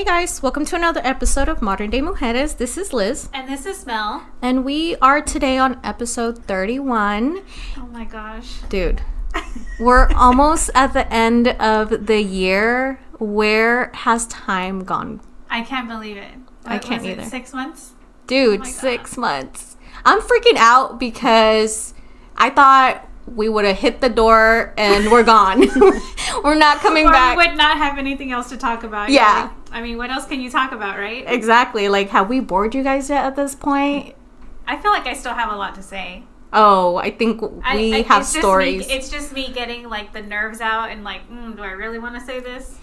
Hey guys, welcome to another episode of Modern Day Mujeres. This is Liz, And this is Mel. and we are today on episode 31. Oh my gosh. Dude, we're almost at the end of the year. Where has time gone? I can't believe it. I can't either. Six months? Dude, Oh six months. I'm freaking out because I thought we would have hit the door and we're gone. we're not coming Or back. we would not have anything else to talk about. Yeah. I mean, what else can you talk about, right? Exactly. Like, have we bored you guys yet at this point? I feel like I still have a lot to say. Oh, I think we I- have it's just stories. Me, it's just me getting like the nerves out and like, mm, do I really want to say this?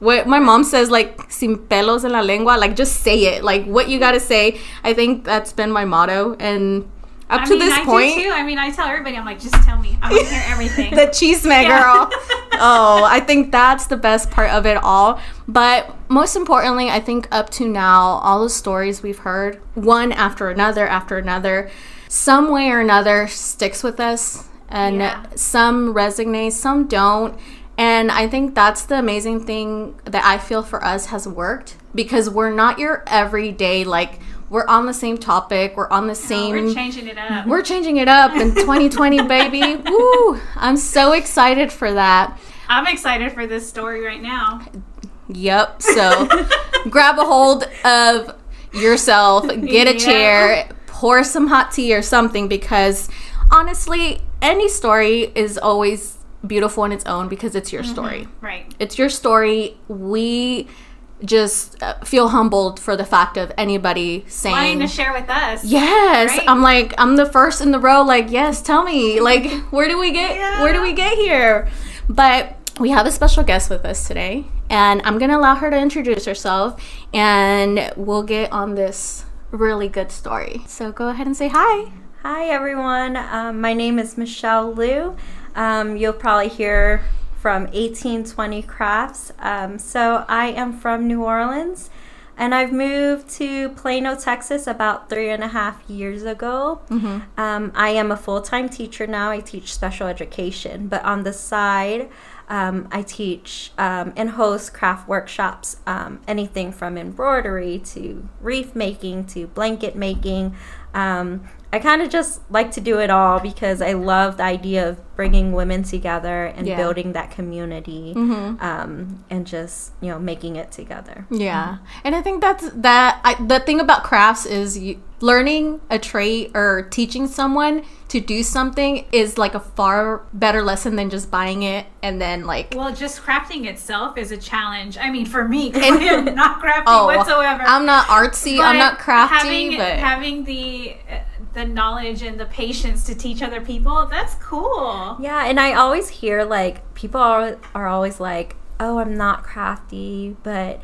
what my mom says, like, sin pelos en la lengua, like, just say it. Like, what you gotta say. I think that's been my motto. And up I to mean, this I point. I mean, I tell everybody, I'm like, just tell me. I want to hear everything. the cheese man Yeah. girl. oh, I think that's the best part of it all. But most importantly, I think up to now, all the stories we've heard, one after another after another, some way or another sticks with us. And Yeah. some resonate, some don't. And I think that's the amazing thing that I feel for us has worked because we're not your everyday, like, we're on the same topic, we're on the same we're changing it up. we're changing it up in 2020, baby. Woo! I'm so excited for that. I'm excited for this story right now. Yep. So grab a hold of yourself, get a Yeah. chair, pour some hot tea or something because honestly, any story is always beautiful in its own because it's your mm-hmm. story. Right. It's your story. We just uh, feel humbled for the fact of anybody saying Wanting to share with us. Yes, Right? I'm like I'm the first in the row. Like, yes, tell me, like, where do we get where do we get here? But we have a special guest with us today, and I'm gonna allow her to introduce herself, and we'll get on this really good story. So go ahead and say hi. Hi everyone, um, my name is Michelle Liu. Um, you'll probably hear from 1820 Crafts. Um, so I am from New Orleans and I've moved to Plano, Texas about three and a half years ago. Um, I am a full time teacher now. I teach special education, but on the side, um, I teach um, and host craft workshops, um, anything from embroidery to wreath making to blanket making. Um, I kind of just like to do it all because I love the idea of bringing women together and Yeah. building that community Mhm. um, and just, you know, making it together. Yeah, and I think that's that. I, the thing about crafts is you, learning a trait or teaching someone to do something is like a far better lesson than just buying it and then like Well, just crafting itself is a challenge. I mean, for me I am not crafty Oh, whatsoever. I'm not artsy. I'm not crafty, having, but having the uh, the knowledge and the patience to teach other people, that's cool. Yeah, and I always hear like people are, are always like, oh, I'm not crafty, but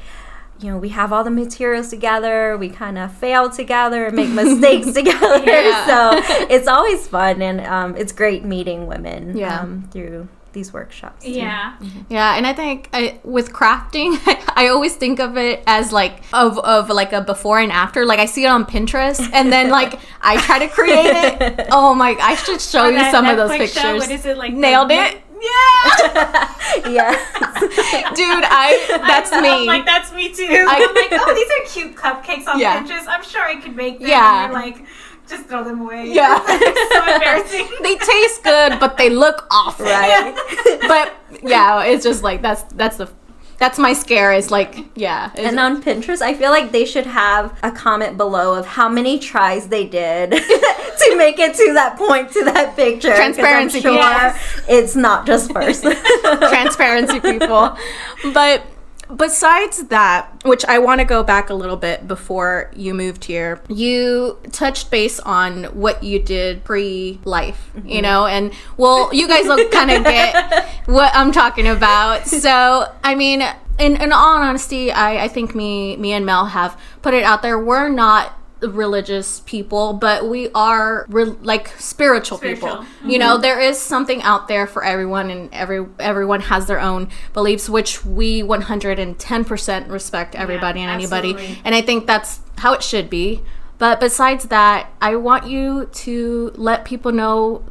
you know, we have all the materials together, we kind of fail together and make mistakes together. Yeah. So it's always fun and um, it's great meeting women Yeah. um, through these workshops. too. Yeah. yeah. And I think I, with crafting, I always think of it as like of of like a before and after. Like I see it on Pinterest, and then like I try to create it. Oh my! I should show Or you that some of those pictures. show, what is it like? the- Nailed it. Yeah, yeah. dude. I that's I'm me. like, that's me too. I- I, am like, oh, these are cute cupcakes on Yeah. Pinterest. I'm sure I could make them. Yeah. And you're like, just throw them away. Yeah. it's so embarrassing. they taste good, but they look awful. Right. But yeah, it's just like that's that's the that's my scare. Is like yeah. it's- And on Pinterest, I feel like they should have a comment below of how many tries they did to make it to that point, to that picture Transparency, sure yes. it's not just first. transparency people but besides that which i want to go back a little bit before you moved here you touched base on what you did pre-life you mm-hmm. know and well you guys will kind of get what i'm talking about. So i mean in, in all honesty I, I think me me and mel have put it out there. We're not religious people but we are re- like spiritual, people. Spiritual. you know there is something out there for everyone and every everyone has their own beliefs which we 110% respect everybody and anybody. absolutely. and i think that's how it should be. But besides that i want you to let people know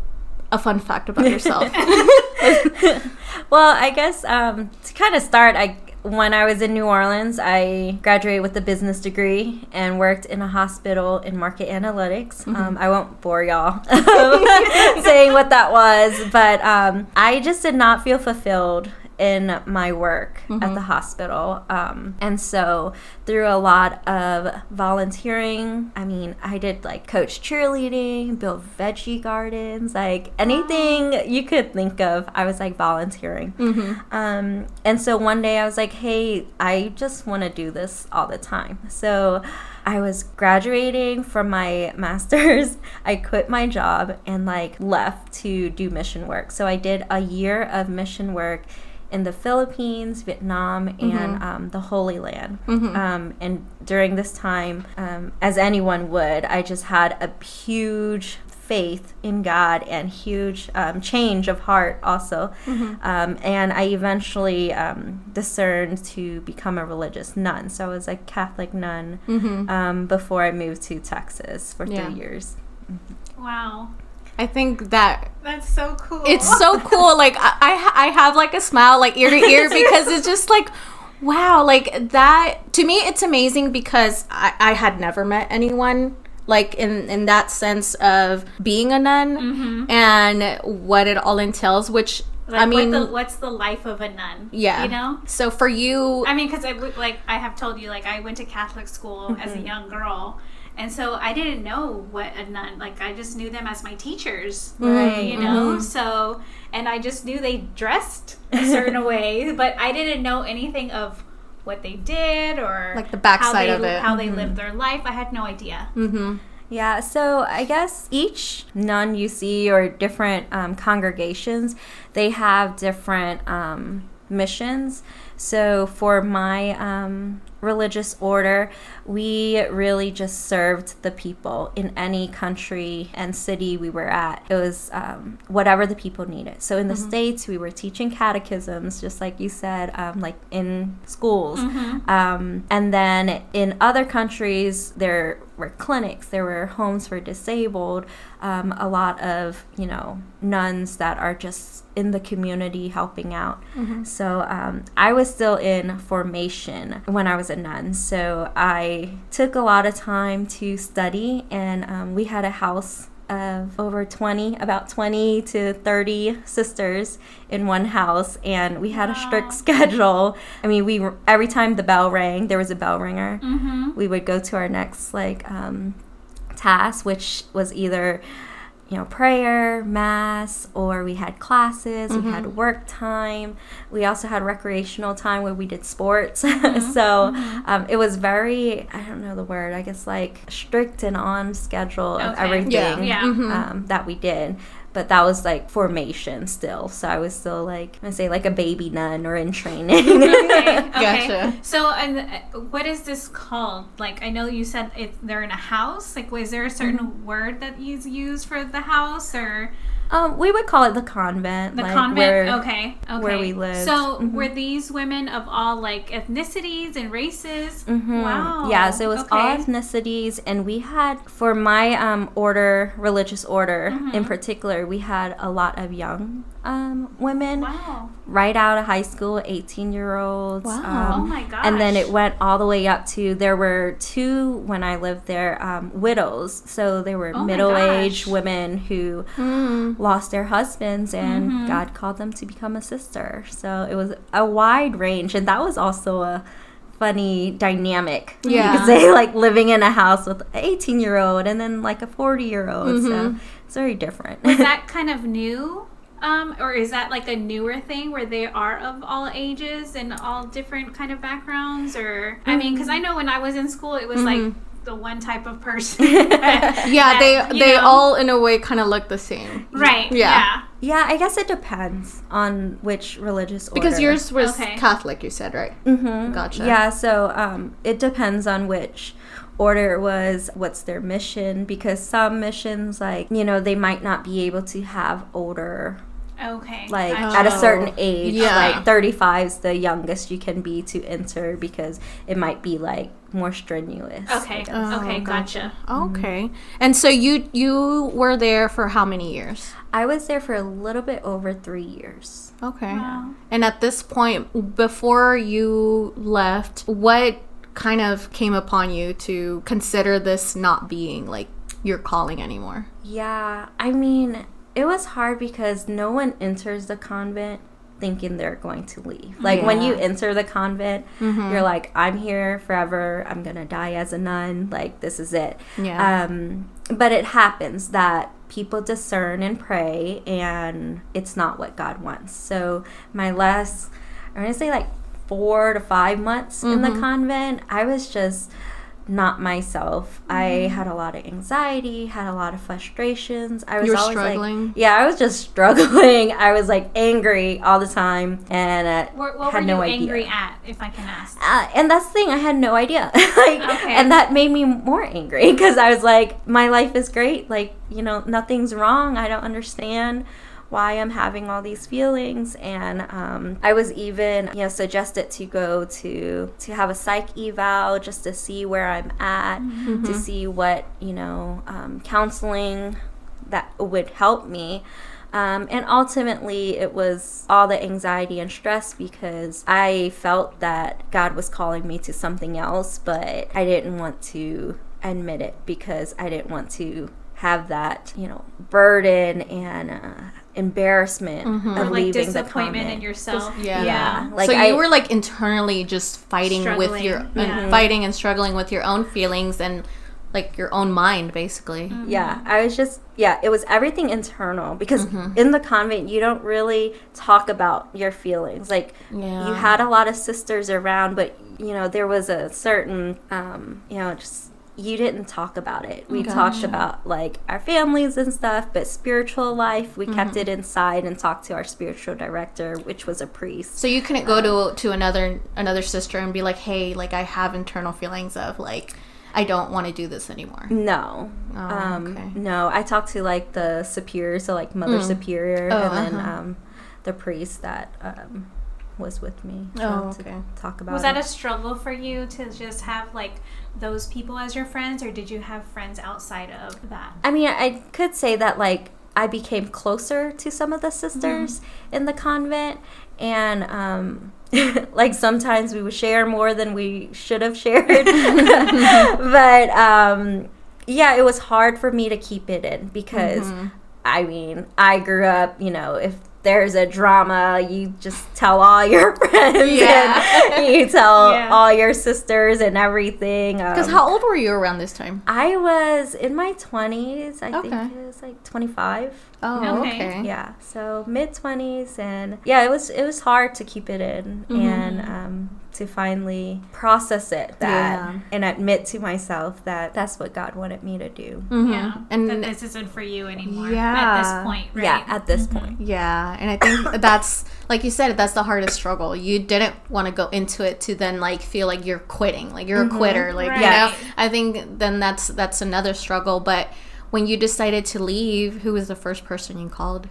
a fun fact about yourself. Well, I guess um, to kind of start, I when I was in New Orleans, I graduated with a business degree and worked in a hospital in market analytics. Um, I won't bore y'all saying what that was, but um, I just did not feel fulfilled in my work at the hospital. Um, and so, through a lot of volunteering, I mean, I did like coach cheerleading, build veggie gardens, like anything you could think of, I was like volunteering. Um, and so, one day I was like, hey, I just want to do this all the time. So, I was graduating from my master's. I quit my job and like left to do mission work. So I did a year of mission work in the Philippines, Vietnam, and um, the Holy Land. Um, and during this time, um, as anyone would, I just had a huge faith in God and huge um, change of heart also. Um, and I eventually um, discerned to become a religious nun. So I was a Catholic nun um, before I moved to Texas for Yeah. three years. Wow. I think that That's so cool. it's so cool. Like I, I, I have like a smile like ear to ear because it's just like, wow, like that. To me, it's amazing because I, I had never met anyone like in in that sense of being a nun and what it all entails. Which Like, I mean, what the, what's the life of a nun? yeah. You know? So for you, I mean, because I like I have told you, like I went to Catholic school as Mm-hmm. a young girl, and so I didn't know what a nun. Like I just knew them as my teachers, Right. you know. Mm-hmm. So, and I just knew they dressed a certain way, but I didn't know anything of what they did or Like the backside how of it. how they lived their life. I had no idea. hmm Yeah, so I guess each nun you see or different um, congregations, they have different um, missions. So for my um, religious order, we really just served the people in any country and city we were at. It was um, whatever the people needed. So in the States, we were teaching catechisms, just like you said, um, like in schools. Um, and then in other countries, there were clinics, there were homes for disabled, um, a lot of, you know, nuns that are just in the community helping out. So um, I was still in formation when I was a nun. So I took a lot of time to study, and um, we had a house of over 20 about 20 to 30 sisters in one house and we had a strict schedule i mean we were every time the bell rang there was a bell ringer Mm-hmm. we would go to our next like um, task which was either you know prayer mass or we had classes we had work time. We also had recreational time where we did sports. So Um, it was very i don't know the word i guess like strict and on schedule of everything Yeah. Yeah. Um, that we did but that was like formation still so i was still like i say like a baby nun or in training okay, okay. Gotcha. So, and uh, what is this called? Like, I know you said it, they're in a house. Like, was there a certain Mm-hmm. word that you use for the house or um, we would call it the convent the like, convent? where- okay, okay. where we lived. So, Mhm. were these women of all like ethnicities and races? Mhm. Wow. Yeah, so it was all ethnicities, and we had for my um, order, religious order Mm-hmm. in particular, we had a lot of young um, women Wow. right out of high school, eighteen year olds. Wow. oh Um, my gosh. and then it went all the way up to there were two when I lived there um, widows, so they were Oh middle aged women who Mm. lost their husbands and Mhm. God called them to become a sister. So it was a wide range, and that was also a funny dynamic. you Yeah. could say like living in a house with an 18 year old and then like a 40 year old. So Mhm. it's very different. was that kind of new? Um, or is that like a newer thing where they are of all ages and all different kind of backgrounds? Or I mean, because I know when I was in school, it was like the one type of person. Yeah, that, they they know- all in a way kind of look the same. right. Yeah. Yeah. yeah, I guess it depends on which religious order. Because yours was Okay. Catholic, you said, right? Mm-hmm. Gotcha. Yeah, so um, it depends on which order it was, what's their mission, because some missions, like, you know, they might not be able to have older Okay. like gotcha. at a Oh, certain age yeah. like 35 is the youngest you can be to enter because it might be like more strenuous Okay. Oh, okay. Gotcha. Okay. And so you you were there for how many years? i was there for a little bit over three years Okay. Wow. And at this point, before you left, what kind of came upon you to consider this not being like your calling anymore? yeah i mean it was hard because no one enters the convent thinking they're going to leave like when you enter the convent Mm-hmm. you're like i'm here forever i'm gonna die as a nun like this is it Yeah. Um, but it happens that people discern and pray, and it's not what God wants. So my last, I'm gonna say like four to five months in the Mhm. convent, I was just not myself. I Mm-hmm. had a lot of anxiety, had a lot of frustrations. I was You were always struggling? like, yeah, I was just struggling. I was like angry all the time, and uh, What, what had were no you idea. angry at, if I can ask? Uh, and that's the thing, I had no idea. like, Okay. and that made me more angry because I was like, my life is great. Like, you know, nothing's wrong. I don't understand why I'm having all these feelings. And um, I was even, you know, suggested to go to to have a psych eval just to see where I'm at, to see what you know, um, counseling that would help me. Um, and ultimately, it was all the anxiety and stress because I felt that God was calling me to something else, but I didn't want to admit it because I didn't want to have that, you know, burden and uh, embarrassment Mhm. of Or like leaving the disappointment in convent. yourself. Yeah. Yeah. Like so you I- were like internally just fighting with your Struggling, uh, yeah. fighting and struggling with your own feelings and like your own mind basically. Yeah, I was just yeah, it was everything internal because Mm-hmm. in the convent you don't really talk about your feelings. Like Yeah. you had a lot of sisters around, but you know there was a certain um, you know just you didn't talk about it. We talked about like our families and stuff, but spiritual life we kept Mm-hmm. it inside and talked to our spiritual director, which was a priest. So you couldn't go to to another another sister and be like, "Hey, like I have internal feelings of like I don't want to do this anymore." No. Oh, um, okay. No, I talked to like the superior, so like Mother Mm. Superior, Oh, and then uh-huh. um, the priest that um, was with me Oh, um, to okay. talk about Was that it. a struggle for you to just have like those people as your friends, or did you have friends outside of that? I mean, I could say that like I became closer to some of the sisters Mm-hmm. in the convent, and um, like sometimes we would share more than we should have shared. but um, yeah, it was hard for me to keep it in because Mm-hmm. I mean, I grew up, you know, if there's a drama, you just tell all your friends Yeah. and you tell Yeah. all your sisters and everything. Because um, how old were you around this time? I was in my 20s. I Okay. think it was like 25. Oh, Okay. okay. Yeah, so mid 20s and yeah, it was it was hard to keep it in Mhm. and um, to finally process it that Yeah. and admit to myself that that's what God wanted me to do. Mhm. Yeah, and that this isn't for you anymore Yeah. at this point, right? Yeah, at this point. Yeah, and I think that's like you said, that's the hardest struggle. You didn't want to go into it to then like feel like you're quitting, like you're a quitter, like you know. I think then that's that's another struggle. But when you decided to leave, who was the first person you called?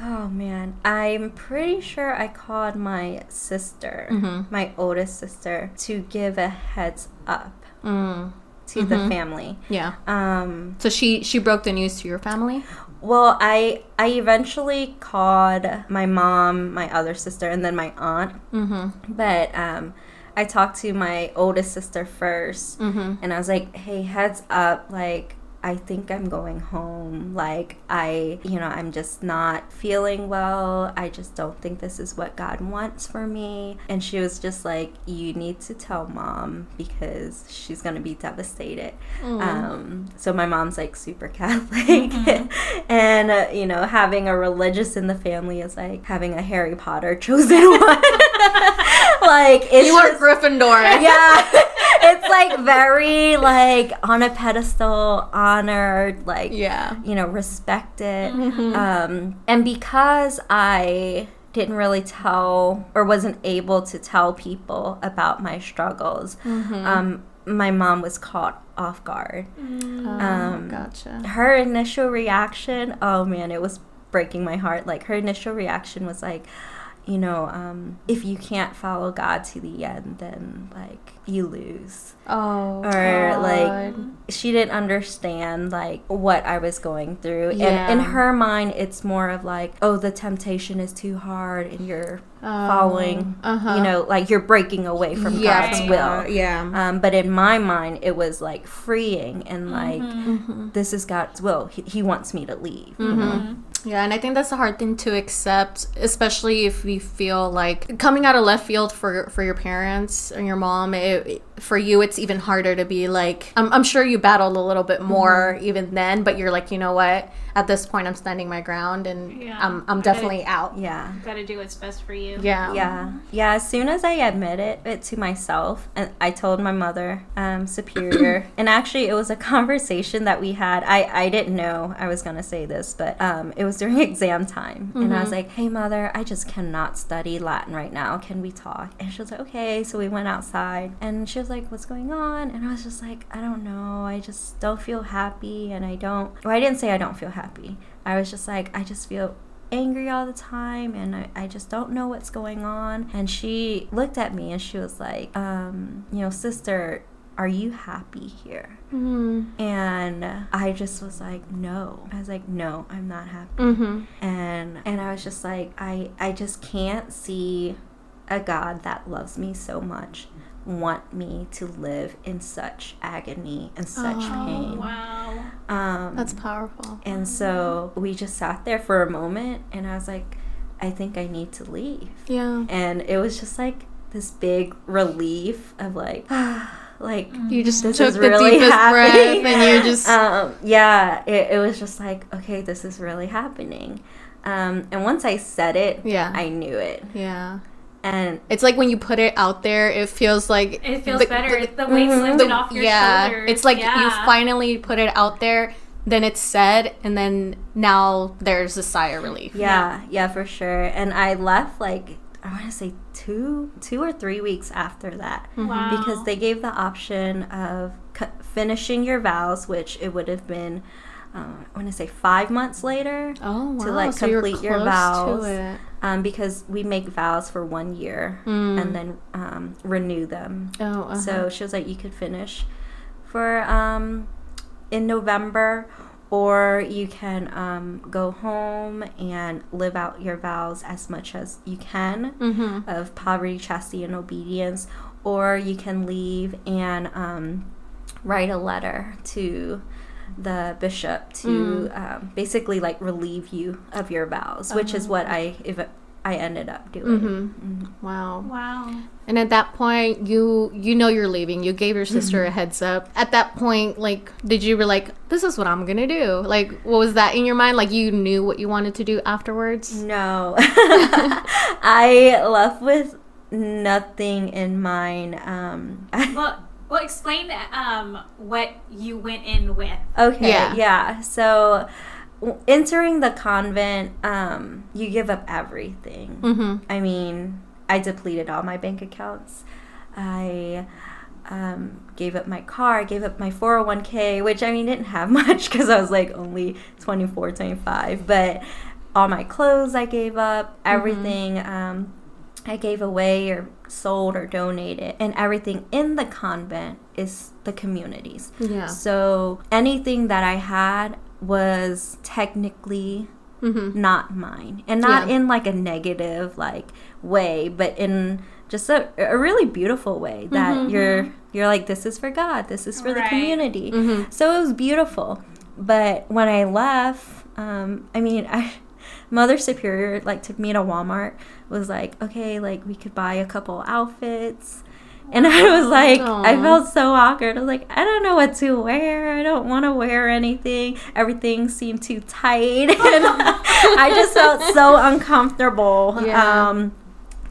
Oh man, I'm pretty sure I called my sister, Mhm. my oldest sister, to give a heads up Mm, to the family. yeah. Um, So she she broke the news to your family. Well, I I eventually called my mom, my other sister, and then my aunt. Mm-hmm. But um, I talked to my oldest sister 1st Mm-hmm. and I was like, "Hey, heads up! Like, I think I'm going home. Like, I, you know, I'm just not feeling well. I just don't think this is what God wants for me." And she was just like, "You need to tell mom because she's gonna be devastated." Um, so my mom's like super Catholic, and uh, you know, having a religious in the family is like having a Harry Potter chosen one. like it's you were just- Gryffindor. yeah, like very like on a pedestal, honored, like Yeah. you know, respected. Mm-hmm. Um, and because I didn't really tell or wasn't able to tell people about my struggles, Mm-hmm. um, my mom was caught off guard. Oh, Um, gotcha. Her initial reaction, oh man, it was breaking my heart. Like her initial reaction was like, you know, um, if you can't follow God to the end, then like you lose. Oh. Or like she didn't understand like what I was going through. Yeah. And in her mind it's more of like, oh the temptation is too hard and you're Oh, following uh-huh. you know, like you're breaking away from Yeah, God's will. Yeah. Um, but in my mind, it was like freeing and like Mm-hmm. this is God's will. He, he wants me to leave. Yeah, and I think that's a hard thing to accept, especially if we feel like coming out of left field for for your parents and your mom. It, for you, it's even harder to be like. I'm, I'm sure you battled a little bit more mm-hmm. even then, but you're like, you know what? At this point, I'm standing my ground, and Yeah. I'm I'm I definitely out. Yeah. Got to do what's best for you. Yeah. Yeah, yeah. As soon as I admitted it to myself, and I told my mother, um, superior, and actually it was a conversation that we had. I I didn't know I was gonna say this, but um, it was during exam time, and I was like, "Hey, mother, I just cannot study Latin right now. Can we talk?" And she was like, "Okay." So we went outside, and she was like, "What's going on?" And I was just like, "I don't know. I just don't feel happy, and I don't." Well, I didn't say I don't feel happy. I was just like, I just feel angry all the time and I, I just don't know what's going on and she looked at me and she was like um you know sister are you happy here Mm-hmm. and i just was like no i was like no i'm not happy Mm-hmm. and and i was just like i i just can't see a god that loves me so much want me to live in such agony and such Oh, pain Wow. Um That's powerful. and so we just sat there for a moment, and I was like, I think I need to leave. Yeah. And it was just like this big relief of like, like, You just This took is the really deepest happening. breath, and you're just. um, yeah, it, it was just like, okay, this is really happening. Um, and once I said it, Yeah. I knew it. yeah. And It's like when you put it out there, it feels like It feels the- better. the- The, weight's Mhm. lifted off your yeah, shoulders. it's like you finally put it out there, then it's said, and then now there's a sigh of relief. yeah, yeah, for sure. And I left like I want to say two, two or three weeks after that. Wow. because they gave the option of c- finishing your vows, which it would have been, um, I want to say five months later, Oh wow! To, like, so complete your vows. Um, because we make vows for one year Mm. and then um, renew them. Oh, uh-huh. So she was like, you could finish for um, in November. Or you can um, go home and live out your vows as much as you can mm-hmm. of poverty, chastity, and obedience, or you can leave and um, write a letter to the bishop to um, basically like relieve you of your vows, which is what I if I ended up doing. Mm-hmm. Wow. Wow. And at that point, you you know you're leaving. You gave your sister a heads up. At that point, like, did you were like, this is what I'm gonna do? Like, what was that in your mind? Like, you knew what you wanted to do afterwards. No, I left with nothing in mind. Um, Well, well, explain um what you went in with. Okay, Yeah. yeah. So entering the convent, um, you give up everything. Mm-hmm. I mean, I depleted all my bank accounts. I um, gave up my car, I gave up my 401k, which I mean didn't have much because I was like only 24, 25. But all my clothes I gave up, everything um, I gave away or sold or donated, and everything in the convent is the communities. Yeah. So anything that I had was technically Mm-hmm. not mine and not Yeah. in like a negative like way but in just a, a really beautiful way that Mhm. you're you're like this is for god this is for the community Mm-hmm. so it was beautiful but when i left um i mean i mother superior like took me to walmart was like okay like we could buy a couple outfits and I was like, I felt so awkward. I was like, I don't know what to wear. I don't want to wear anything. Everything seemed too tight. and I just felt so uncomfortable Yeah. um,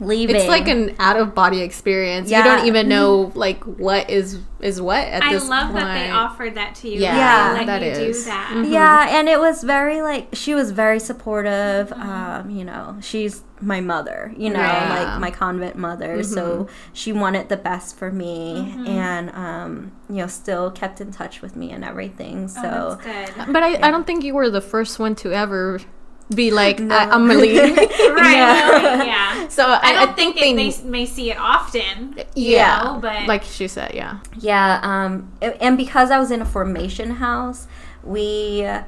leaving. It's like an out of body experience. You don't even know like what is is what at I this love that they offered that to you. Yeah, Yeah. Let that you is. do that. Mhm. Yeah, and it was very like she was very supportive. Mm-hmm. Um, you know, she's my mother, you know, Yeah. Mm-hmm. like my convent mother. So she wanted the best for me and um, you know, still kept in touch with me and everything. So Oh, that's good. But I, I don't think you were the first one to ever be like, I, am gonna leave. right. Yeah. Yeah. so I, I don't I think, think they, they, they may see it often. yeah, know, but- like she said, yeah. Yeah, um, and because I was in a formation house, we, uh,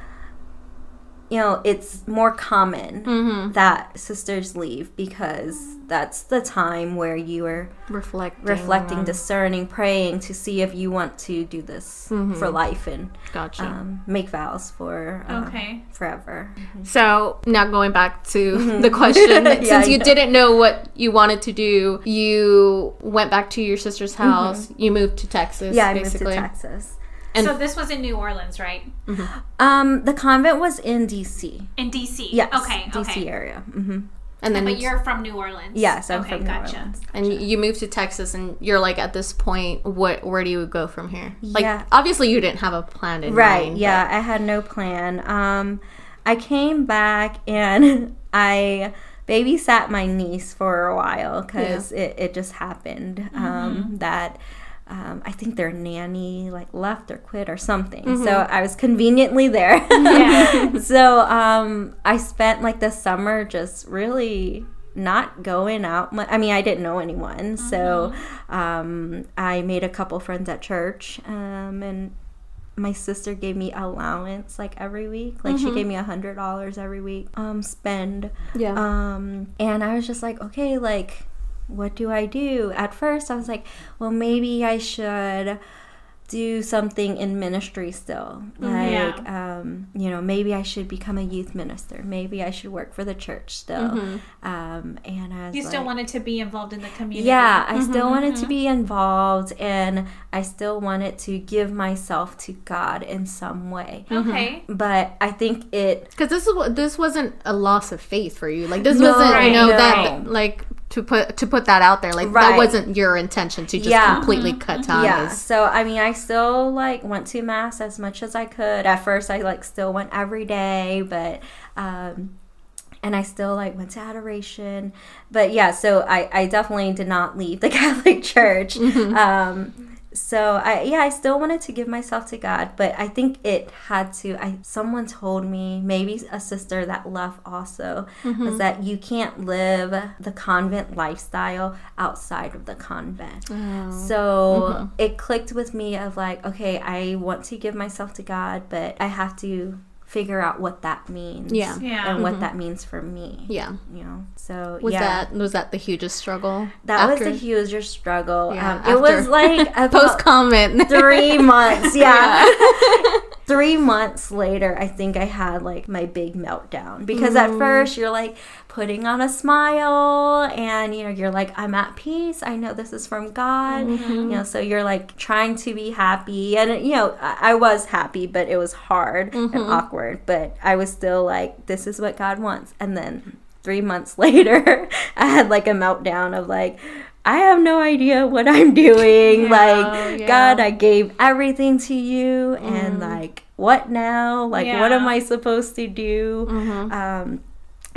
you know, it's more common Mm-hmm. that sisters leave because that's the time where you are Reflecting, reflecting, on- discerning, praying to see if you want to do this for life and Gotcha. um, make vows for um, Okay. forever. So now going back to the question, Yeah, since you know. didn't know what you wanted to do, you went back to your sister's house. You moved to Texas. Mm-hmm. Yeah, I moved to Texas. And- so this was in New Orleans, right? Um, the convent was in DC. In DC. Yes, Okay. DC Okay. area. hmm And then But you're from New Orleans. Yes, I'm okay, from New gotcha. Orleans. and you moved to Texas, and you're like at this point, what? Where do you go from here? Like, Yeah. obviously, you didn't have a plan in Right. mind. yeah, I had no plan. Um, I came back and I babysat my niece for a while because it, it just happened um, that. Um, I think their nanny like left or quit or something. So I was conveniently there. Yeah. so um, I spent like the summer just really not going out. I mean, I didn't know anyone, so um, I made a couple friends at church, um, and my sister gave me allowance like every week. Like she gave me a hundred dollars every week. Um, spend. Yeah. Um, and I was just like, okay, like, what do I do? At first, I was like, well, maybe I should do something in ministry still. Mm-hmm. Like, Yeah. um, you know, maybe I should become a youth minister. Maybe I should work for the church still. Mm-hmm. Um, and I was You still like- wanted to be involved in the community. yeah, I mm-hmm, still wanted to be involved and I still wanted to give myself to God in some way. Okay. But I think it Because this is what this wasn't a loss of faith for you. Like this No, wasn't, you know, no. that like to put to put that out there. Like that wasn't your intention to just Yeah. completely cut ties. Yeah. So I mean, I still like went to mass as much as I could. At first, I like still went every day, but um, and I still like went to adoration. But yeah, so I I definitely did not leave the Catholic Church. Um, so I yeah I still wanted to give myself to God, but I think it had to. I someone told me maybe a sister that left also was mm-hmm. that you can't live the convent lifestyle outside of the convent. Oh. So mm-hmm. it clicked with me of like, okay, I want to give myself to God, but I have to figure out what that means. Yeah. Yeah. And what that means for me. Yeah. You know. So Was yeah. that was that the hugest struggle? that after- was the hugest struggle. Yeah, um, it was like about post comment. three months. Yeah. three months later, I think I had like my big meltdown because Mm-hmm. at first you're like putting on a smile and you know, you're like, I'm at peace. I know this is from God. Mm-hmm. You know, so you're like trying to be happy. And, you know, I, I was happy, but it was hard Mm-hmm. and awkward. But I was still like, this is what God wants. And then three months later, I had like a meltdown of like, I have no idea what I'm doing. like, yeah. God, I gave everything to you, and like, what now? Like, what am I supposed to do? Um,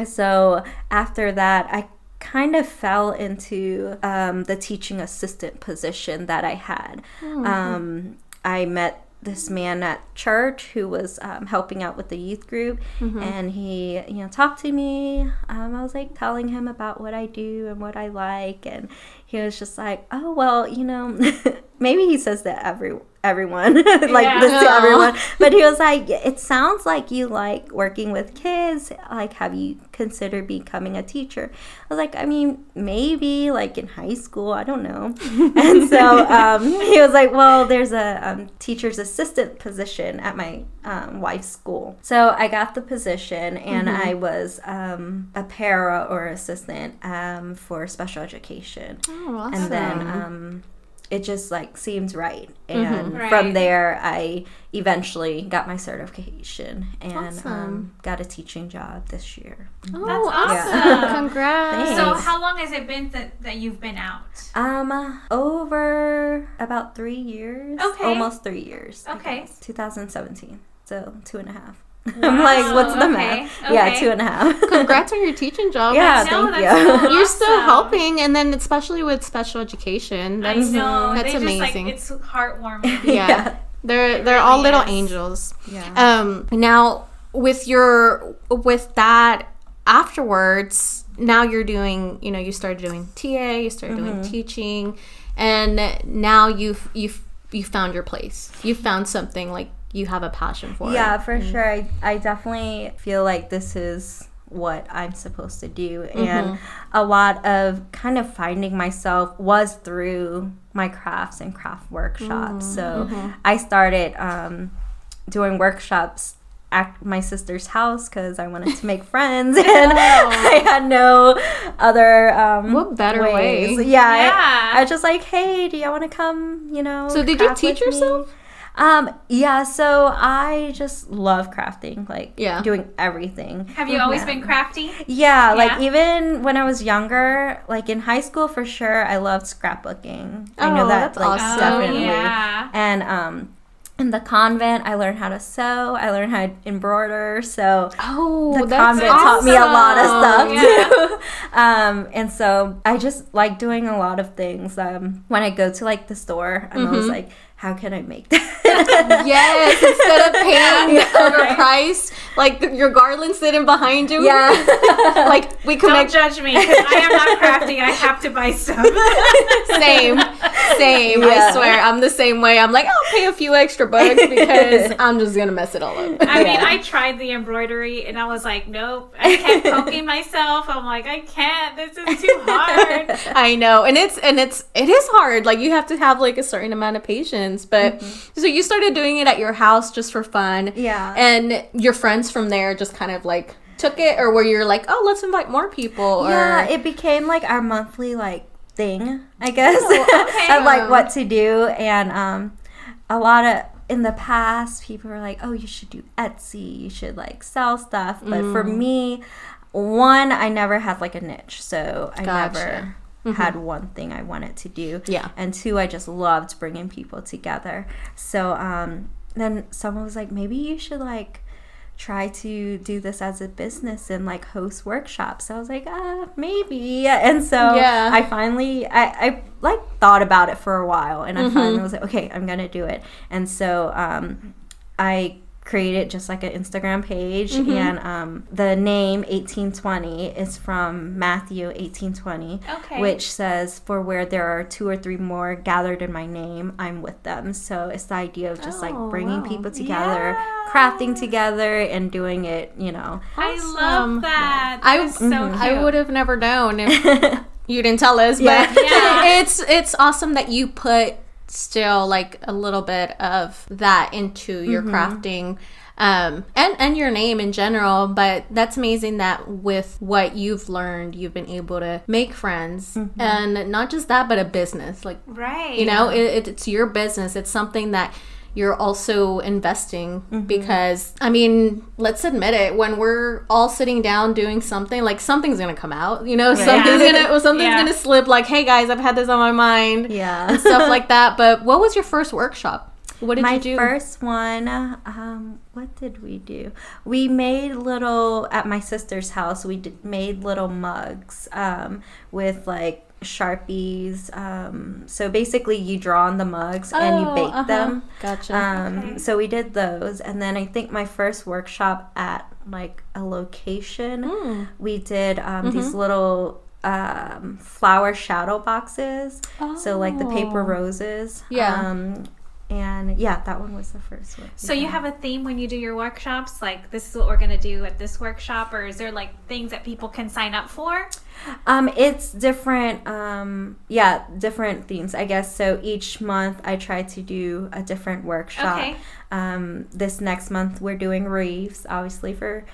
so after that, I kind of fell into um, the teaching assistant position that I had. Um, I met this man at church who was um, helping out with the youth group and he you know talked to me. Um, i was like telling him about what i do and what i like and he was just like oh well you know maybe he says that every everyone like Yeah. this to everyone. But he was like it sounds like you like working with kids. Like have you considered becoming a teacher? I was like i mean maybe like in high school. I don't know. And so um, he was like well there's a um, teacher's assistant position at my um, wife's school. So i got the position and i was um, a para or assistant um, for special education. Oh, awesome. and then um, it just like seemed right and Right. from there i eventually got my certification and Awesome. um, got a teaching job this year oh, That's awesome! awesome. Congrats. Thanks. So how long has it been that, that you've been out? um over about three years Okay. almost three years Okay. 2017 so two and a half i'm like what's the okay, math yeah two and a half Congrats on your teaching job. Yeah, No, thank you. so You're still helping, and then especially with special education, I that's know. that's they amazing. Just, like, it's heartwarming. yeah. Yeah. they're they're all little is. angels. yeah Um, now with your with that afterwards, now you're doing. You know, you started doing TA, you started doing teaching, and now you've you've you found your place. You found something like you have a passion for. Yeah, it. for sure. I, I definitely feel like this is what I'm supposed to do. And a lot of kind of finding myself was through my crafts and craft workshops. So I started um, doing workshops at my sister's house because I wanted to make friends and I had no other um What better ways. Yeah, I- Yeah. I, was just like, hey, do y'all want to come? You know. So did you teach yourself? me?" Yourself? Um, yeah, so I just love crafting, like Yeah. doing everything. Have you always been crafty? Yeah, like even when I was younger, like in high school for sure, I loved scrapbooking. I know Oh, that that's like awesome. definitely. yeah. And um in the convent, I learned how to sew. I learned how to embroider. So Oh, the that's convent taught me a lot of stuff awesome. too. um, and so I just like doing a lot of things. Um, when I go to like the store, I'm Mm-hmm. always like, how can I make that? Yes, instead of paying Yeah. overpriced, like your garland sitting behind you. yeah. like we could Don't make judge me 'cause I am not crafty. I have to buy stuff. same, same. I swear, I'm the same way. I'm like, I'll pay a few extra bucks because I'm just gonna mess it all up. I mean, Yeah. I tried the embroidery and I was like, nope. I kept poking myself. I'm like, I can't. This is too hard. I know, and it's and it's it is hard. Like you have to have like a certain amount of patience. But so you started doing it at your house just for fun. Yeah. And your friends from there just kind of like took it, or where you're like, oh, let's invite more people? Or Yeah, it became like our monthly like thing, I guess, okay. of like what to do. And um, a lot of in the past, people were like, "Oh, you should do Etsy. You should like sell stuff." But for Mm. me, one, I never had like a niche, so I Gotcha. never had one thing I wanted to do. Mm-hmm. Yeah. And two, I just loved bringing people together. So um, then someone was like, maybe you should like try to do this as a business and like host workshops. So I was like, ah, maybe. And so Yeah. I finally, I, I like thought about it for a while and I Mm-hmm. finally was like, okay, I'm going to do it. And so um, I created just like an Instagram page Mm-hmm. and um, the name 1820 is from Matthew 1820 Okay. which says for where there are two or three more gathered in my name i'm with them so it's the idea of just like Oh, bringing wow. people together Yeah. crafting together and doing it you know I love that. I- That is so cute. I would have never known if you didn't tell us, Yeah. but Yeah. it's it's awesome that you put still like a little bit of that into your crafting um and and your name in general but that's amazing that with what you've learned you've been able to make friends and not just that but a business like Right. you know it, it's your business. It's something that you're also investing because i mean let's admit it when we're all sitting down doing something like something's gonna come out you know? Something's gonna something's Yeah. gonna slip like hey guys i've had this on my mind yeah. and stuff like that. But what was your first workshop? What did my you do? first one um what did we do? We made little at my sister's house we did, made little mugs um with like sharpies um so basically you draw on the mugs and you Oh, bake uh-huh. them gotcha Um, Okay. So we did those, and then I think my first workshop at like a location, Mm. we did um, these Mm-hmm. little um, flower shadow boxes. So like the paper Oh. roses. Yeah. Um, and yeah, that one was the first one. So you have a theme when you do your workshops, like this is what we're gonna do at this workshop, or is there like things that people can sign up for? Um, it's different. Um, yeah, different themes, I guess. So each month I try to do a different workshop. Okay. Um, this next month we're doing wreaths, obviously for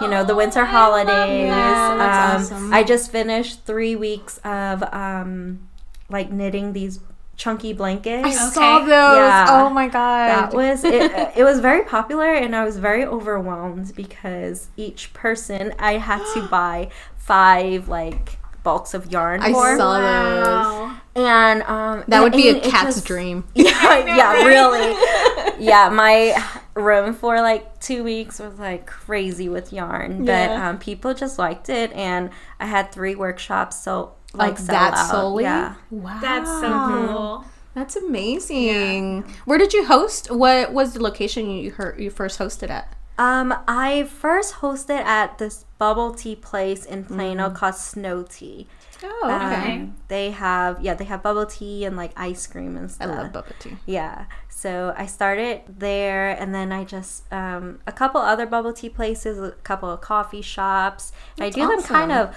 you know the Oh, winter I love holidays. that. That's um, awesome. I just finished three weeks of um, like knitting these chunky blankets. i Okay. saw those Yeah. oh my god that was it, it was very popular and i was very overwhelmed because each person i had to buy five like bulks of yarn I for saw those. And um that would be a cat's just- dream yeah yeah really yeah my room for like two weeks was like crazy with yarn but Yeah. um people just liked it and i had three workshops so like, like that out. solely yeah wow That's so cool. That's amazing. Where did you host? What was the location you heard you first hosted at? Um, I first hosted at this bubble tea place in Plano called Snow Tea. Oh, okay. Um, they have yeah, they have bubble tea and like ice cream and stuff. I love bubble tea. Yeah. So I started there and then I just um, a couple other bubble tea places, a couple of coffee shops. I That's do them kind of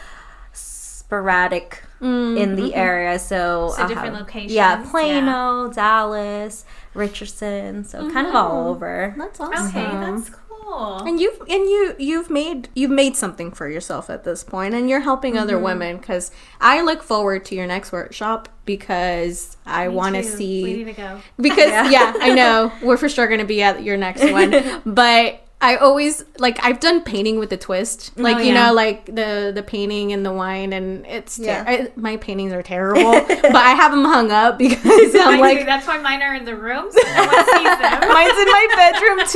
sporadic Mm, in the area. So, So different have- locations, Yeah, yeah. Plano, Dallas, Richardson. So kind of all over. That's awesome. Okay, that's cool. And you've and you you've made you've made something for yourself at this point, and you're helping other Mm-hmm. women. Because I look forward to your next workshop because I want to see We need to go. because Yeah. yeah. I know we're for sure going to be at your next one but I always like I've done painting with a twist oh, like Oh, you yeah. know like the the painting and the wine and it's ter- Yeah. I, my paintings are terrible but I have them hung up because I'm like. That's why mine are in the rooms. No one sees them. Mine's in my bedroom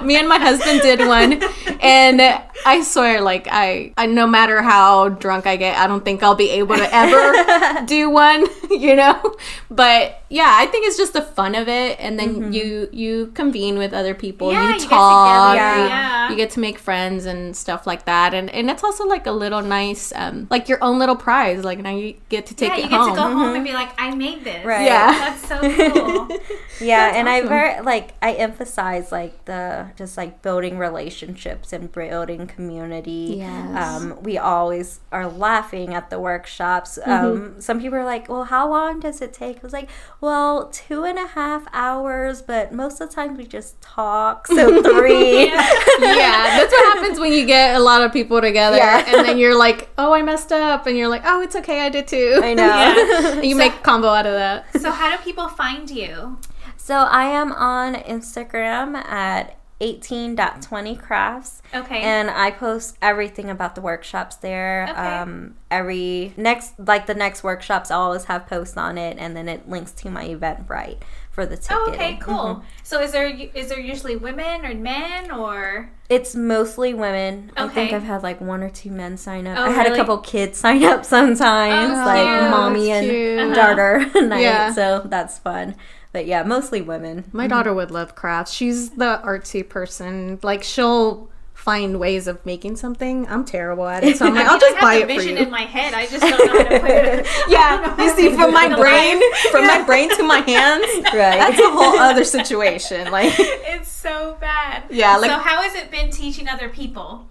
too. Me and my husband did one, and I swear, like I, I, no matter how drunk I get, I don't think I'll be able to ever do one. You know, but yeah, I think it's just the fun of it, and then you you convene with other people, Yeah, you you get talk, together, you- yeah. you get to make friends and stuff like that, and and it's also like a little nice, um, like your own little prize. Like now you get to take yeah, it Yeah, you get to go home and be like, I made this. Right. Yeah. That's so cool. Yeah, That's and I awesome. very like I emphasize like the just like building relationships and building community. Yes. Um, we always are laughing at the workshops. Mm-hmm. Um, some people are like, "Well, how long does it take?" I was like, "Well, two and a half hours, but most of the time we just talk, so three. Yeah. yeah, that's what happens when you get a lot of people together, Yeah. and then you're like, "Oh, I messed up," and you're like, "Oh, it's okay, I did too." I know. Yeah. You So- make combo out of that. So how do people find you? So I am on Instagram at 18.20 crafts. Okay. and I post everything about the workshops there. Okay. Um, every next, like the next workshops, I always have posts on it, and then it links to my Eventbrite for the ticketing. oh, okay, cool. Mhm. So is there is there usually women or men or It's mostly women. I think Okay. I've had like one or two men sign up. Oh, I had really? a couple kids sign up sometimes, Oh, like cute. mommy That's and cute. Uh-huh. daughter night. Yeah. So that's fun. But yeah, mostly women. My daughter would love crafts. She's the artsy person. Like she'll find ways of making something. I'm terrible at it, so I'm like, I I'll mean, just I buy have it the for vision you. in my head. I just don't know how to put it. yeah, you see, from my brain, line. from my brain to my hands, Right. that's a whole other situation. Like, It's so bad. Yeah, like- so how has it been teaching other people?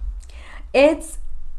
It's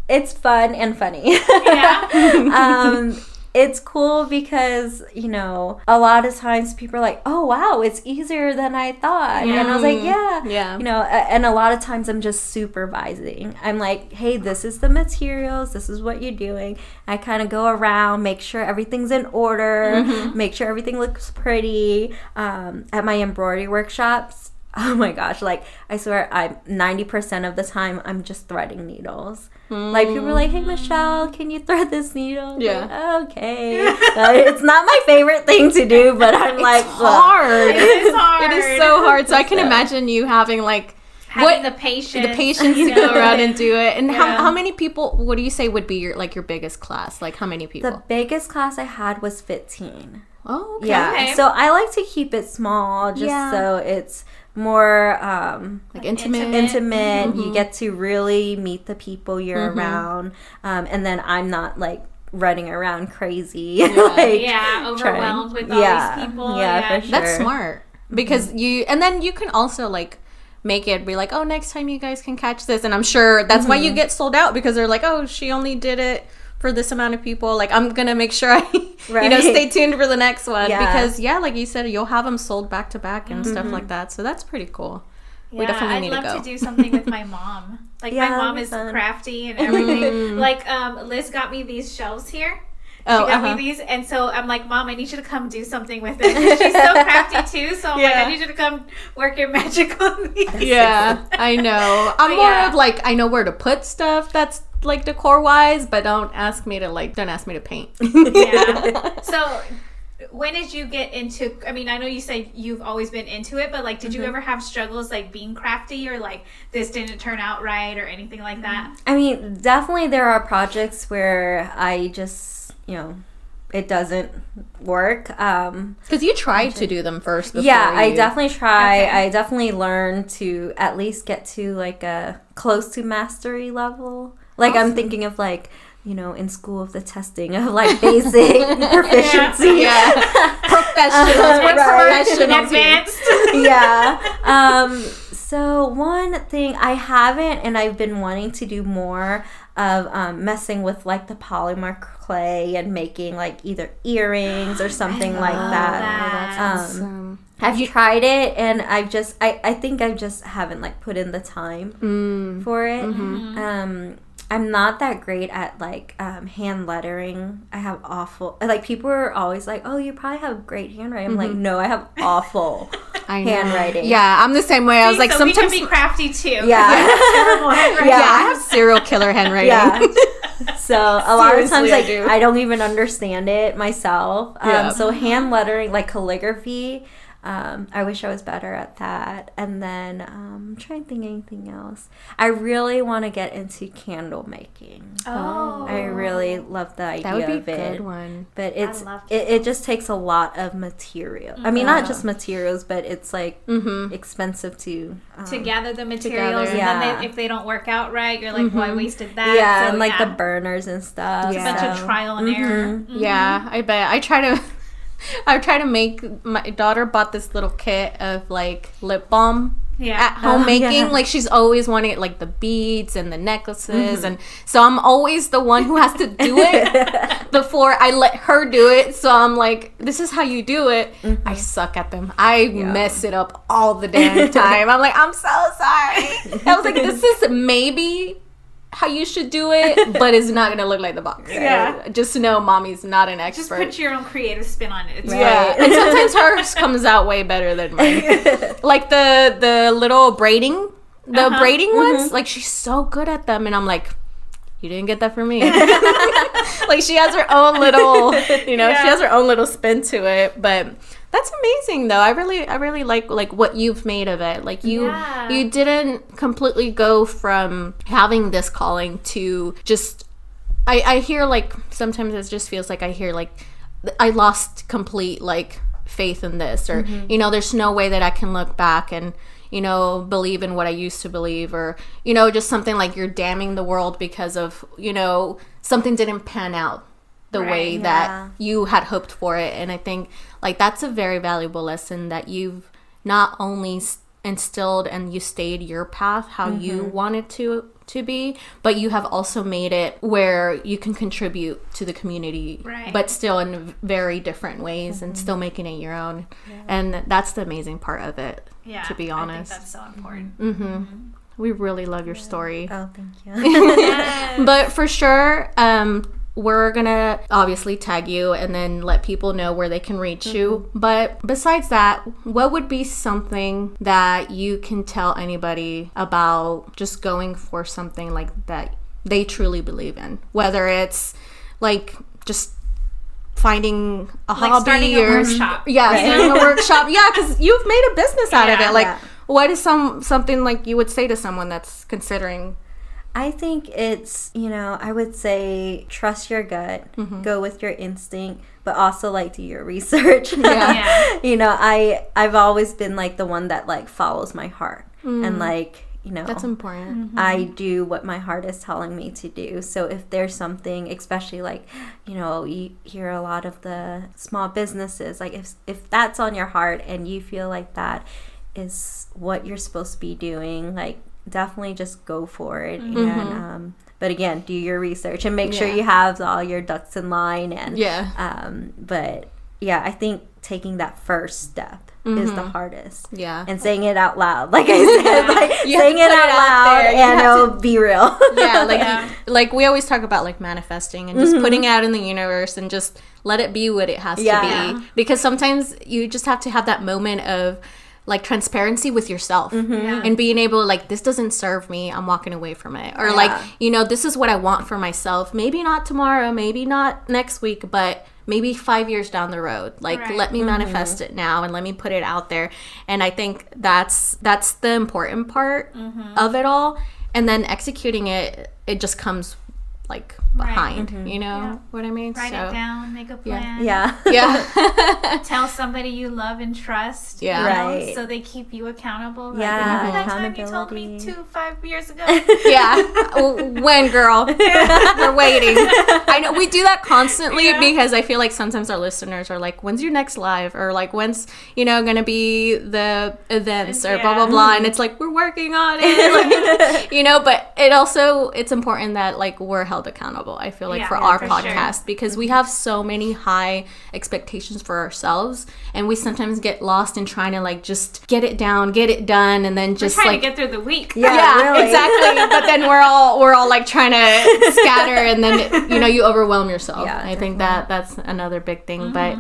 it's fun and funny. Yeah. um, it's cool because you know a lot of times people are like, "Oh wow, it's easier than I thought," and I was like, "Yeah, Yeah. You know, and a lot of times I'm just supervising. I'm like, "Hey, this is the materials. This is what you're doing." I kind of go around, make sure everything's in order, make sure everything looks pretty. Um, at my embroidery workshops. Oh my gosh, like I swear I'm 90% of the time I'm just threading needles. Like people are like, "Hey Michelle, can you thread this needle?" I'm Yeah. like, okay. It's not my favorite thing to do, but I'm like, it's "Look." hard. It is hard. It is so hard. So I can imagine you having like Having what the patience. the patience to go around and do it. And Yeah. how, how many people? What do you say would be your like your biggest class? Like how many people? The biggest class I had was 15. oh, okay. Yeah. Okay. So I like to keep it small just Yeah. so it's more um, like Like intimate. intimate. intimate. Mm-hmm. You get to really meet the people you're around. Um, and then I'm not like running around crazy. like, yeah, overwhelmed with all Yeah. these people. Yeah, Yeah, for That's smart because you, and then you can also like make it be like, oh, next time you guys can catch this, and I'm sure that's why you get sold out because they're like, oh, she only did it for this amount of people. Like, I'm gonna make sure I, you know, stay tuned for the next one Yeah. because yeah, like you said, you'll have them sold back to back and stuff like that. So that's pretty cool. Yeah, We definitely I'd need to love go. to do something with my mom. Like Yeah, my mom is fun. crafty and everything. like um, Liz got me these shelves here. Oh, got uh-huh. me these, and so I'm like, Mom, I need you to come do something with it. She's so crafty too, so I'm like, Yeah. I need you to come work your magic on me. Yeah, I know. I'm But more yeah. of like I know where to put stuff that's like decor wise, but don't ask me to like don't ask me to paint. yeah. So, when did you get into? I mean, I know you said you've always been into it, but like, did you Mm-hmm. ever have struggles like being crafty or like this didn't turn out right or anything like that? I mean, definitely there are projects where I just, you know, it doesn't work. Um, Because you tried to do them first. Before yeah, I you- definitely try. Okay. I definitely learned to at least get to like a close to mastery level. Like I'm thinking of like you know in school of the testing of like basic proficiency. Yeah, professionals. Uh, We're right. professionals here. Advanced. yeah. Um, so one thing I haven't, and I've been wanting to do more of um, messing with like the polymer clay and making like either earrings or something like that. that. Um, Awesome. I've you- tried it, and I've just I, I think I just haven't like put in the time Mm. for it. Mm-hmm. Um, I'm not that great at like um, hand lettering. I have awful like people are always like, "Oh, you probably have great handwriting." I'm like, "No, I have awful I know. handwriting." Yeah, I'm the same way. I was like, so sometimes. we can be crafty too. Yeah. Terrible handwriting. yeah, I have serial killer handwriting. Yeah. So a lot of times, Seriously, I like do. I, don't even understand it myself. Um, Yeah. So hand lettering, like calligraphy, um, I wish I was better at that. And then um, I'm trying to think anything else. I really want to get into candle making. Oh. I really love the idea that would be a of it. good one. But it's it, it just takes a lot of material. I mean, not just materials, but it's like Mm-hmm. expensive to um, to gather the materials, and Yeah. then they, if they don't work out right, you're like, "Well, I wasted that." yeah, So, and like yeah. the burners and stuff. It's a bunch of trial and error. Mhm. Yeah, I bet. I try to. I try to make my daughter bought this little kit of like lip balm Yeah. at home Oh, making. yeah. Like she's always wanting it, like the beads and the necklaces, mm-hmm. and so I'm always the one who has to do it before I let her do it. So I'm like, this is how you do it. I mm-hmm. suck at them. I mess it up all the damn time. I'm like, I'm so sorry. I was like, this is maybe how you should do it, but it's not gonna look like the box. Yeah. Just know mommy's not an expert. Just put your own creative spin on it. It's Right. Yeah, and sometimes hers comes out way better than mine. like the the little braiding, the Uh-huh. braiding ones. Like she's so good at them, and I'm like, you didn't get that from me. like she has her own little, you know, she has her own little spin to it, but. That's amazing though. I really I really like like what you've made of it. Like you Yeah. you didn't completely go from having this calling to just I, I hear like sometimes it just feels like I hear like I lost complete like faith in this or mm-hmm. you know there's no way that I can look back and you know believe in what I used to believe or you know just something like you're damning the world because of you know something didn't pan out the way Right. that you had hoped for it and I think like that's a very valuable lesson that you've not only instilled and you stayed your path how you wanted to to be but you have also made it where you can contribute to the community Right. but still in very different ways and still making it your own and that's the amazing part of it Yeah. to be I think honest that's so important. hmm we really love your story Oh, thank you. Yes. but for sure um we're gonna obviously tag you and then let people know where they can reach you mm-hmm. but besides that what would be something that you can tell anybody about just going for something like that they truly believe in whether it's like just finding a Like hobby starting a or workshop. yeah Right. starting a workshop yeah because you've made a business out of it like Yeah. what is some something like you would say to someone that's considering I think it's, you know, I would say trust your gut, Mm-hmm. go with your instinct, but also like do your research. Yeah. Yeah. you know, I I've always been like the one that like follows my heart and like, you know, Mm. that's important I do what my heart is telling me to do. So if there's something, especially like, you know, you hear a lot of the small businesses, like if if that's on your heart and you feel like that is what you're supposed to be doing, like definitely just go for it. And um, but again, do your research and make sure you have all your ducks in line. And Yeah. um, but yeah, I think taking that first step is the hardest. Yeah. And saying it out loud, like I said, like saying it out it loud. And it'll be real. yeah, like Yeah. like we always talk about like manifesting and just putting it out in the universe and just let it be what it has Yeah. to be. Because sometimes you just have to have that moment of like transparency with yourself mm-hmm. Yeah. and being able like this doesn't serve me i'm walking away from it. Or like you know this is what i want for myself. Maybe not tomorrow maybe not next week but maybe five years down the road. Like Right. let me mm-hmm. manifest it now and let me put it out there. And i think that's that's the important part mm-hmm. of it all. And then executing it it just comes like behind. Mm-hmm. You know Yeah. what I mean? Write So- it down, make a plan. Yeah. Yeah. Tell somebody you love and trust. Yeah. you know, Right. So they keep you accountable. Like, Yeah, Remember that time you told me two, five years ago? yeah. When, girl? We're waiting. I know we do that constantly Yeah. because I feel like sometimes our listeners are like, "When's your next live?" or like, "When's you know going to be the events?" or blah blah blah. And it's like we're working on it, like, you know. But it also it's important that like we're held accountable. I feel like Yeah, for yeah, our for sure. podcast because we have so many high expectations for ourselves, and we sometimes get lost in trying to like just get it down, get it done, and then just Trying like to get through the week. Yeah, yeah, really. exactly. But then we're all we're all like trying to scatter, and then you know you overwhelm yourself. Yeah, I think that that's another big thing. But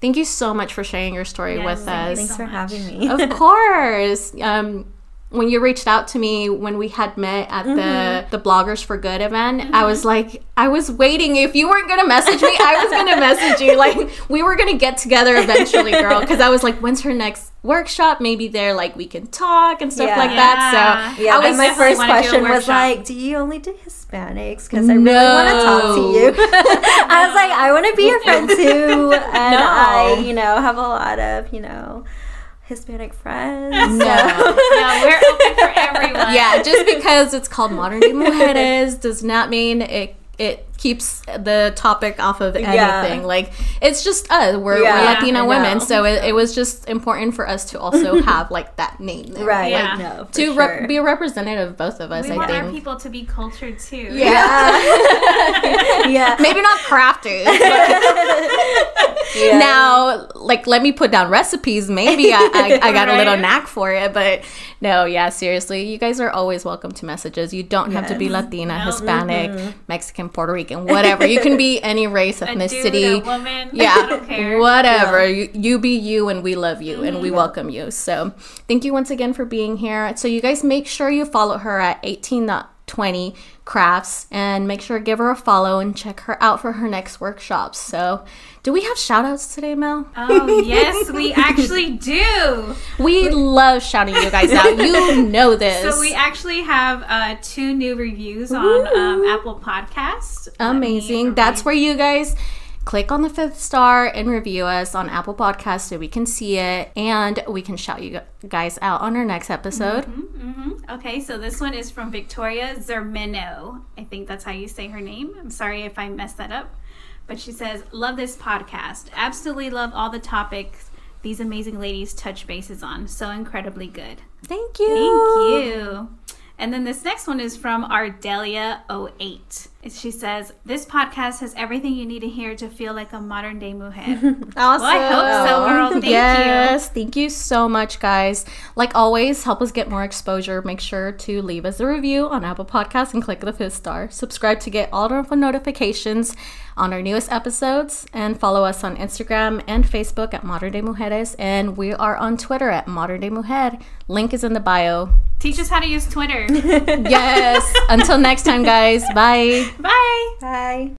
thank you so much for sharing your story Yes, with thank us. Thanks so for much. having me. of course. Um, when you reached out to me when we had met at the mm-hmm. the bloggers for good event i was mm-hmm. like i was waiting if you weren't gonna message me i was gonna message you like we were gonna get together eventually girl because i was like when's her next workshop maybe there like we can talk and stuff Yeah. like that so Yeah, was my first wanna do a question was like, "Do you only do Hispanics?" Because I really want to talk to No. you. I was like, "I want to be your friend too," and No. I, you know, have a lot of, you know, Hispanic friends. no Yeah, we're open for everyone. yeah, just because it's called modern day mujeres does not mean it it keeps the topic off of Yeah. anything. Like it's just us. We're, Yeah, we're Latina women, so it, it was just important for us to also have like that name there. Right. Yeah. Like, no. For To sure. re- be a representative of both of us, We I want our think. people to be cultured too. Yeah. yeah. Maybe not crafted. but Yeah. Now, like, let me put down recipes. Maybe I, I, I got a little knack for it, but no, yeah, seriously, you guys are always welcome to messages. You don't have to be Latina, No. Hispanic, mm-hmm. Mexican, Puerto Rican, whatever. You can be any race, dude, ethnicity. a woman. Yeah, whatever. You, you be you, and we love you, and we mm-hmm. welcome you. So, thank you once again for being here. So, you guys make sure you follow her at 18.20 crafts and make sure to give her a follow and check her out for her next workshops. So, do we have shout outs today, Mel? Oh, yes, we actually do. We love shouting you guys out. You know this. So we actually have uh, two new reviews on um, Apple Podcasts. Amazing. That's where you guys click on the fifth star and review us on Apple Podcasts so we can see it and we can shout you guys out on our next episode. Mhm. Okay, so this one is from Victoria Zermino. I think that's how you say her name. I'm sorry if I messed that up. But she says, Love this podcast. Absolutely love all the topics these amazing ladies touch bases on. So incredibly good. Thank you. Thank you. And then this next one is from Ardelia08. She says, This podcast has everything you need to hear to feel like a modern day mujer. Awesome. I hope so, girl. Thank you. yes, thank you so much, guys. Like always, help us get more exposure. Make sure to leave us a review on Apple Podcasts and click the fifth star. Subscribe to get all of our notifications on our newest episodes, and follow us on Instagram and Facebook at Modern Day Mujeres, and we are on Twitter at Modern Day Mujer. Link is in the bio. Teach us how to use Twitter. Yes. Until next time, guys. Bye. Bye. Bye.